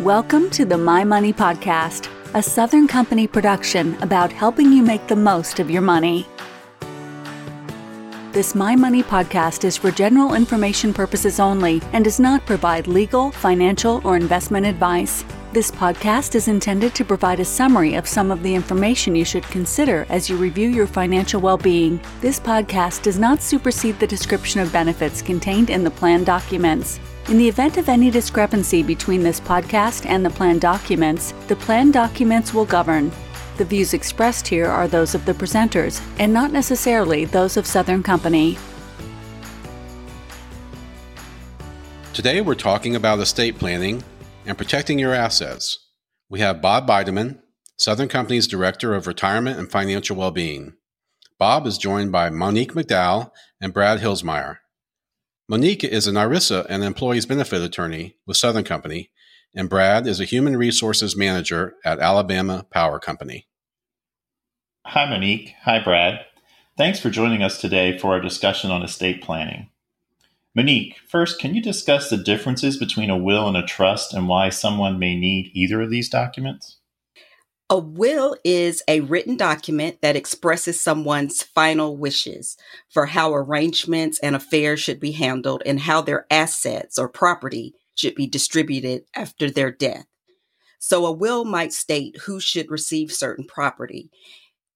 Welcome to the My Money Podcast, a Southern Company production about helping you make the most of your money. This My Money podcast is for general information purposes only and does not provide legal, financial, or investment advice. This podcast is intended to provide a summary of some of the information you should consider as you review your financial well being. This podcast does not supersede the description of benefits contained in the plan documents. In the event of any discrepancy between this podcast and the plan documents, the plan documents will govern. The views expressed here are those of the presenters and not necessarily those of Southern Company. Today we're talking about estate planning and protecting your assets. We have Bob Bideman, Southern Company's Director of Retirement and Financial Wellbeing. Bob is joined by Monique McDowell and Brad Hillsmeyer. Monique is an ERISA and employees benefit attorney with Southern Company, and Brad is a human resources manager at Alabama Power Company. Hi, Monique. Hi, Brad. Thanks for joining us today for our discussion on estate planning. Monique, first, can you discuss the differences between a will and a trust and why someone may need either of these documents? A will is a written document that expresses someone's final wishes for how arrangements and affairs should be handled and how their assets or property should be distributed after their death. So a will might state who should receive certain property.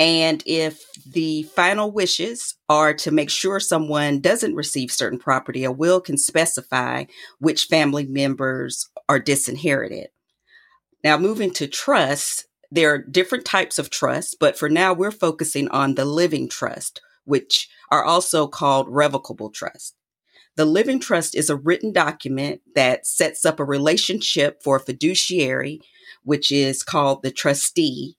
And if the final wishes are to make sure someone doesn't receive certain property, a will can specify which family members are disinherited. Now, moving to trust, there are different types of trusts, but for now we're focusing on the living trust, which are also called revocable trust. The living trust is a written document that sets up a relationship for a fiduciary, which is called the trustee,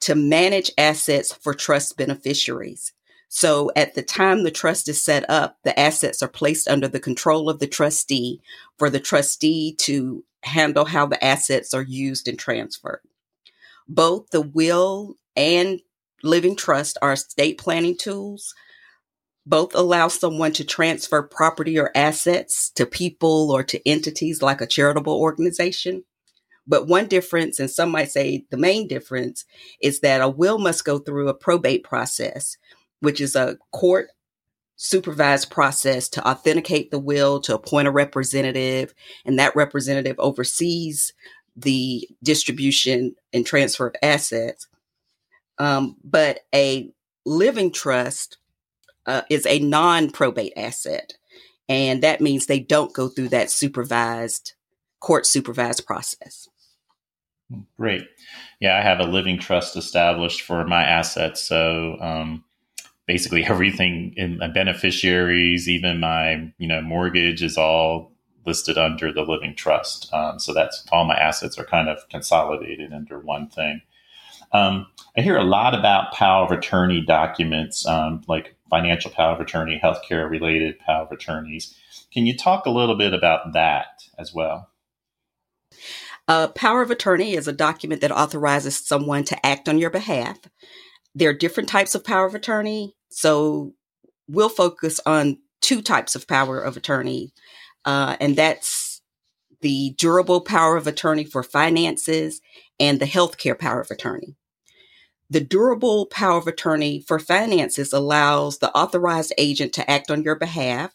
to manage assets for trust beneficiaries. So at the time the trust is set up, the assets are placed under the control of the trustee for the trustee to handle how the assets are used and transferred. Both the will and living trust are estate planning tools. Both allow someone to transfer property or assets to people or to entities like a charitable organization. But one difference, and some might say the main difference, is that a will must go through a probate process, which is a court supervised process to authenticate the will, to appoint a representative, and that representative oversees the distribution and transfer of assets. Um, but a living trust uh, is a non probate asset. And that means they don't go through that supervised, court supervised process. Great. Yeah, I have a living trust established for my assets. So, um, basically everything in my beneficiaries, even my, you know, mortgage is all listed under the living trust. Um, so that's all my assets are kind of consolidated under one thing. Um, I hear a lot about power of attorney documents, um, like financial power of attorney, healthcare related power of attorneys. Can you talk a little bit about that as well? A power of attorney is a document that authorizes someone to act on your behalf. There are different types of power of attorney. So we'll focus on two types of power of attorney uh, and that's the durable power of attorney for finances and the healthcare power of attorney. The durable power of attorney for finances allows the authorized agent to act on your behalf.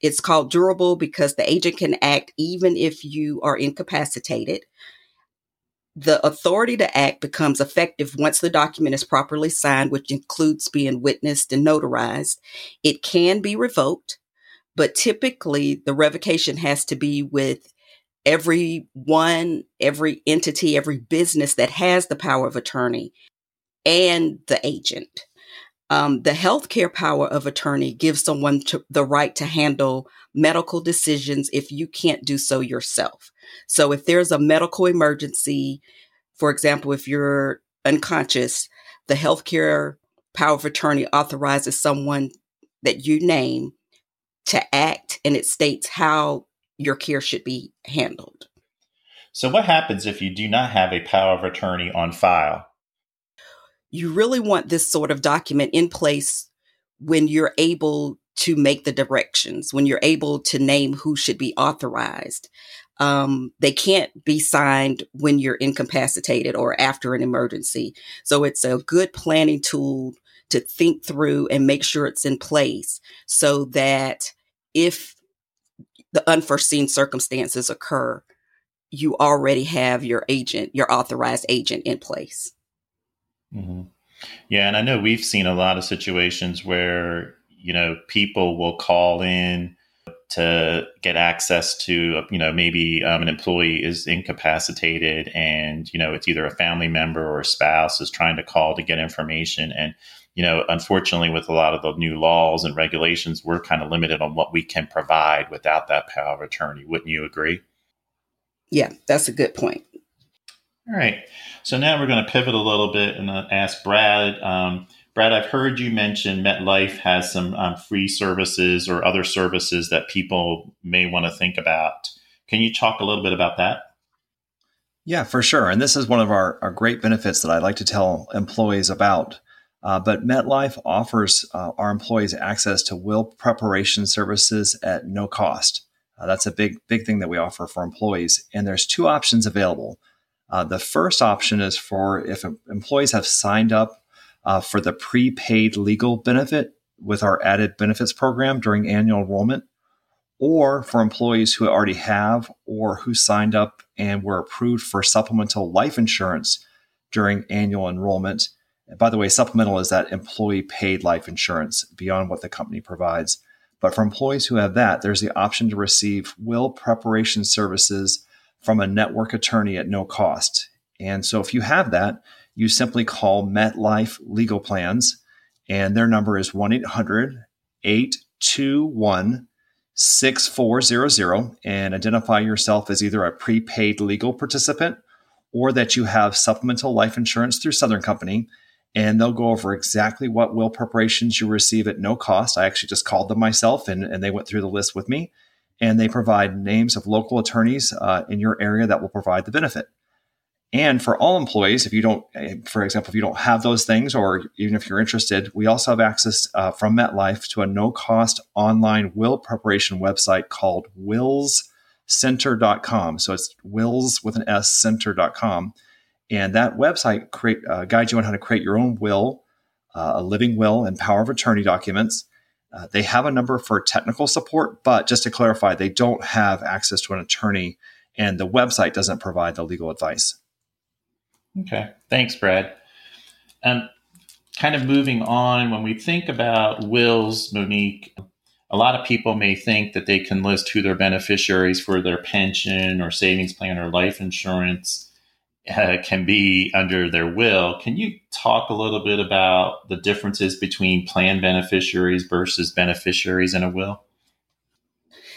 It's called durable because the agent can act even if you are incapacitated. The authority to act becomes effective once the document is properly signed, which includes being witnessed and notarized. It can be revoked but typically the revocation has to be with every one, every entity, every business that has the power of attorney and the agent. Um, the healthcare power of attorney gives someone to, the right to handle medical decisions if you can't do so yourself. So if there's a medical emergency, for example, if you're unconscious, the healthcare power of attorney authorizes someone that you name to act and it states how your care should be handled. So, what happens if you do not have a power of attorney on file? You really want this sort of document in place when you're able to make the directions, when you're able to name who should be authorized. um, they can't be signed when you're incapacitated or after an emergency. So it's a good planning tool to think through and make sure it's in place so that if the unforeseen circumstances occur, you already have your agent, your authorized agent in place. Mm-hmm. Yeah, and I know we've seen a lot of situations where you know people will call in to get access to you know maybe um, an employee is incapacitated and you know it's either a family member or a spouse is trying to call to get information and you know unfortunately with a lot of the new laws and regulations we're kind of limited on what we can provide without that power of attorney wouldn't you agree yeah that's a good point all right so now we're going to pivot a little bit and uh, ask brad um, Brad, I've heard you mention MetLife has some um, free services or other services that people may want to think about. Can you talk a little bit about that? Yeah, for sure. And this is one of our, our great benefits that I like to tell employees about. Uh, but MetLife offers uh, our employees access to will preparation services at no cost. Uh, that's a big, big thing that we offer for employees. And there's two options available. Uh, the first option is for if employees have signed up uh, for the prepaid legal benefit with our added benefits program during annual enrollment, or for employees who already have or who signed up and were approved for supplemental life insurance during annual enrollment. By the way, supplemental is that employee paid life insurance beyond what the company provides. But for employees who have that, there's the option to receive will preparation services from a network attorney at no cost. And so if you have that, you simply call MetLife Legal Plans, and their number is 1 800 821 6400 and identify yourself as either a prepaid legal participant or that you have supplemental life insurance through Southern Company. And they'll go over exactly what will preparations you receive at no cost. I actually just called them myself and, and they went through the list with me. And they provide names of local attorneys uh, in your area that will provide the benefit. And for all employees, if you don't, for example, if you don't have those things, or even if you're interested, we also have access uh, from MetLife to a no cost online will preparation website called willscenter.com. So it's wills with an S center.com. And that website create, uh, guides you on how to create your own will, uh, a living will, and power of attorney documents. Uh, they have a number for technical support, but just to clarify, they don't have access to an attorney, and the website doesn't provide the legal advice. Okay. Thanks, Brad. And kind of moving on, when we think about wills, Monique, a lot of people may think that they can list who their beneficiaries for their pension or savings plan or life insurance uh, can be under their will. Can you talk a little bit about the differences between plan beneficiaries versus beneficiaries in a will?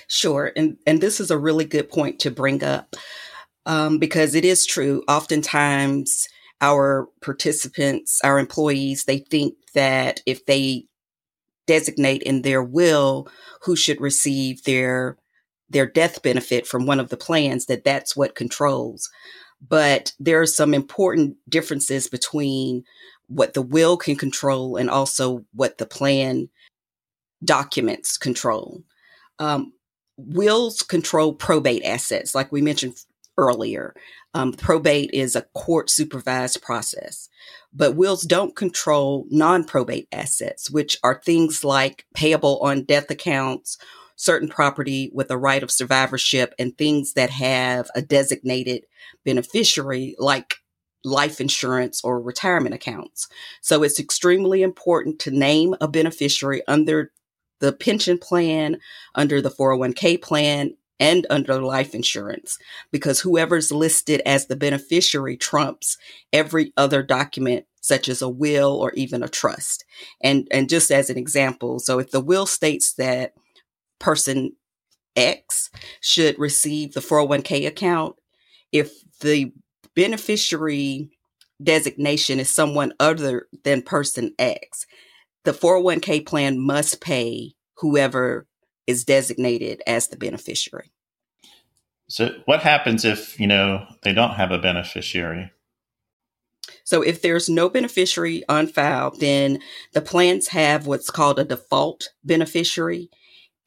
Sure. And, and this is a really good point to bring up um, because it is true. Oftentimes, our participants, our employees, they think that if they designate in their will who should receive their their death benefit from one of the plans that that's what controls but there are some important differences between what the will can control and also what the plan documents control um, wills control probate assets like we mentioned earlier. Um, probate is a court supervised process, but wills don't control non probate assets, which are things like payable on death accounts, certain property with a right of survivorship, and things that have a designated beneficiary, like life insurance or retirement accounts. So it's extremely important to name a beneficiary under the pension plan, under the 401k plan, and under life insurance because whoever's listed as the beneficiary trumps every other document such as a will or even a trust. And and just as an example, so if the will states that person X should receive the 401k account, if the beneficiary designation is someone other than person X, the 401k plan must pay whoever is designated as the beneficiary. So, what happens if, you know, they don't have a beneficiary? So, if there's no beneficiary on file, then the plans have what's called a default beneficiary.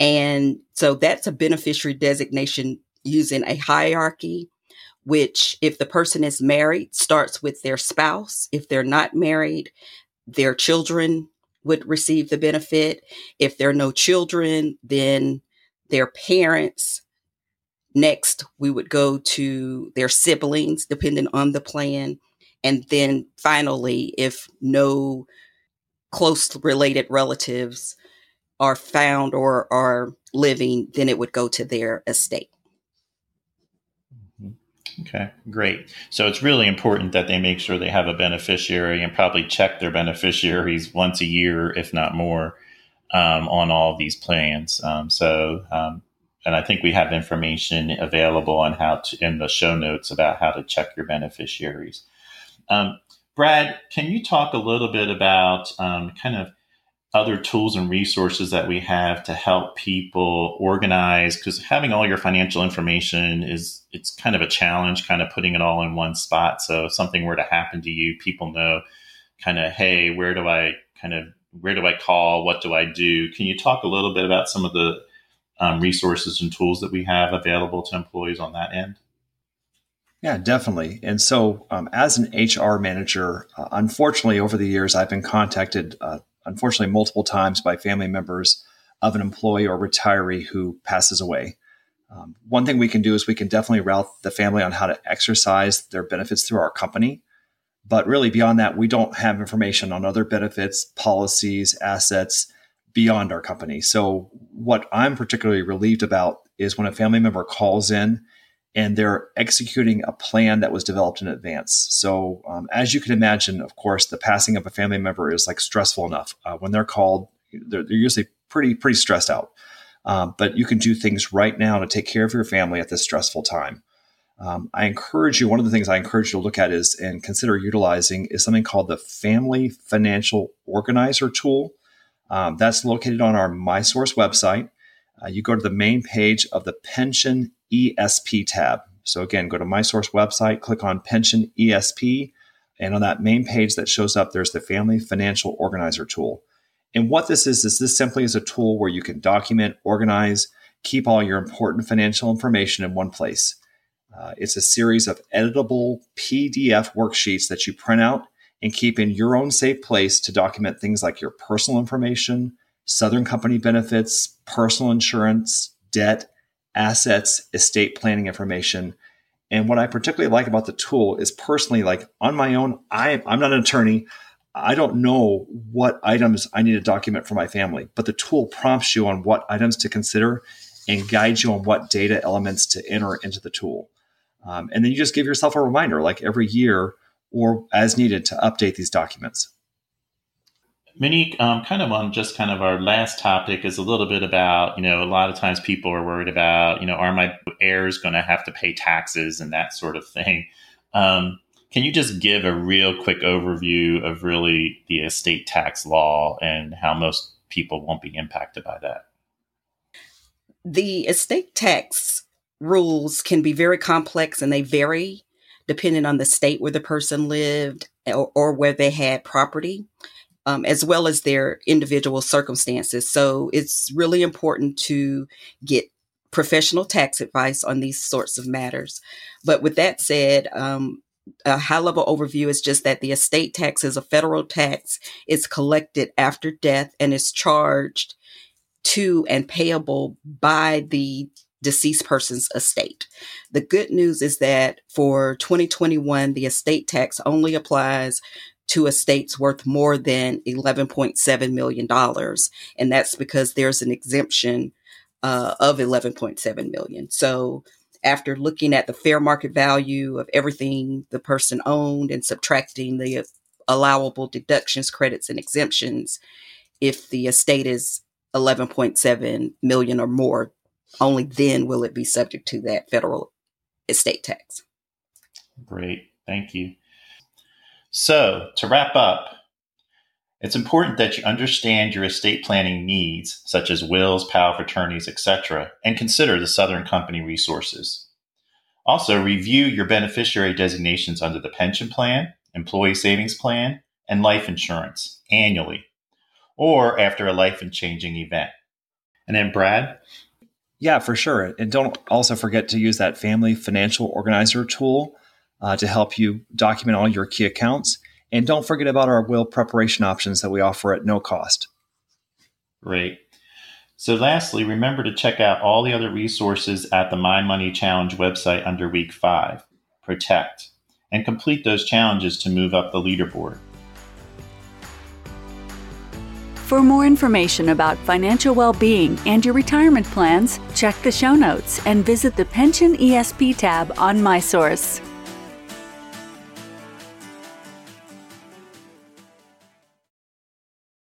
And so that's a beneficiary designation using a hierarchy, which, if the person is married, starts with their spouse. If they're not married, their children would receive the benefit. If there are no children, then their parents. Next, we would go to their siblings, depending on the plan. And then finally, if no close related relatives are found or are living, then it would go to their estate. Mm-hmm. Okay, great. So it's really important that they make sure they have a beneficiary and probably check their beneficiaries once a year, if not more, um, on all these plans. Um, so, um, and I think we have information available on how to in the show notes about how to check your beneficiaries. Um, Brad, can you talk a little bit about um, kind of other tools and resources that we have to help people organize because having all your financial information is it's kind of a challenge kind of putting it all in one spot. So if something were to happen to you people know kind of hey where do i kind of where do i call? What do i do? Can you talk a little bit about some of the um, resources and tools that we have available to employees on that end? Yeah, definitely. And so, um, as an HR manager, uh, unfortunately, over the years, I've been contacted uh, unfortunately multiple times by family members of an employee or retiree who passes away. Um, one thing we can do is we can definitely route the family on how to exercise their benefits through our company. But really, beyond that, we don't have information on other benefits, policies, assets beyond our company. So, what I'm particularly relieved about is when a family member calls in and they're executing a plan that was developed in advance. So, um, as you can imagine, of course, the passing of a family member is like stressful enough. Uh, when they're called, they're, they're, usually pretty pretty stressed out. Um, but you can do things right now to take care of your family at this stressful time. Um, I encourage you. One of the things I encourage you to look at is and consider utilizing is something called the Family Financial Organizer tool. Um, that's located on our MySource website. Uh, you go to the main page of the Pension ESP tab. So again, go to MySource website, click on Pension ESP, and on that main page that shows up, there's the Family Financial Organizer tool. And what this is, is this simply is a tool where you can document, organize, keep all your important financial information in one place. Uh, it's a series of editable PDF worksheets that you print out and keep in your own safe place to document things like your personal information, Southern Company benefits, personal insurance, debt, assets, estate planning information. And what I particularly like about the tool is personally, like on my own, I, I'm not an attorney. I don't know what items I need to document for my family, but the tool prompts you on what items to consider and guides you on what data elements to enter into the tool. Um, and then you just give yourself a reminder, like every year or as needed, to update these documents. Many um, kind of on just kind of our last topic is a little bit about, you know, a lot of times people are worried about, you know, are my heirs going to have to pay taxes and that sort of thing. Um, can you just give a real quick overview of really the estate tax law and how most people won't be impacted by that? The estate tax rules can be very complex and they vary depending on the state where the person lived or, or where they had property um, as well as their individual circumstances. So it's really important to get professional tax advice on these sorts of matters. But with that said, um, a high level overview is just that the estate tax is a federal tax. It's collected after death and is charged to and payable by the deceased person's estate. The good news is that for 2021, the estate tax only applies to estates worth more than $11.7 million. And that's because there's an exemption uh, of 11.7 million. So after looking at the fair market value of everything the person owned and subtracting the allowable deductions, credits, and exemptions, if the estate is 11.7 million or more, only then will it be subject to that federal estate tax. Great. Thank you. So, to wrap up, it's important that you understand your estate planning needs, such as wills, power of attorneys, etc., and consider the Southern Company resources. Also, review your beneficiary designations under the pension plan, employee savings plan, and life insurance annually or after a life changing event. And then, Brad? Yeah, for sure. And don't also forget to use that family financial organizer tool uh, to help you document all your key accounts. And don't forget about our will preparation options that we offer at no cost. Great. So, lastly, remember to check out all the other resources at the My Money Challenge website under week five Protect and complete those challenges to move up the leaderboard. For more information about financial well being and your retirement plans, check the show notes and visit the Pension ESP tab on MySource.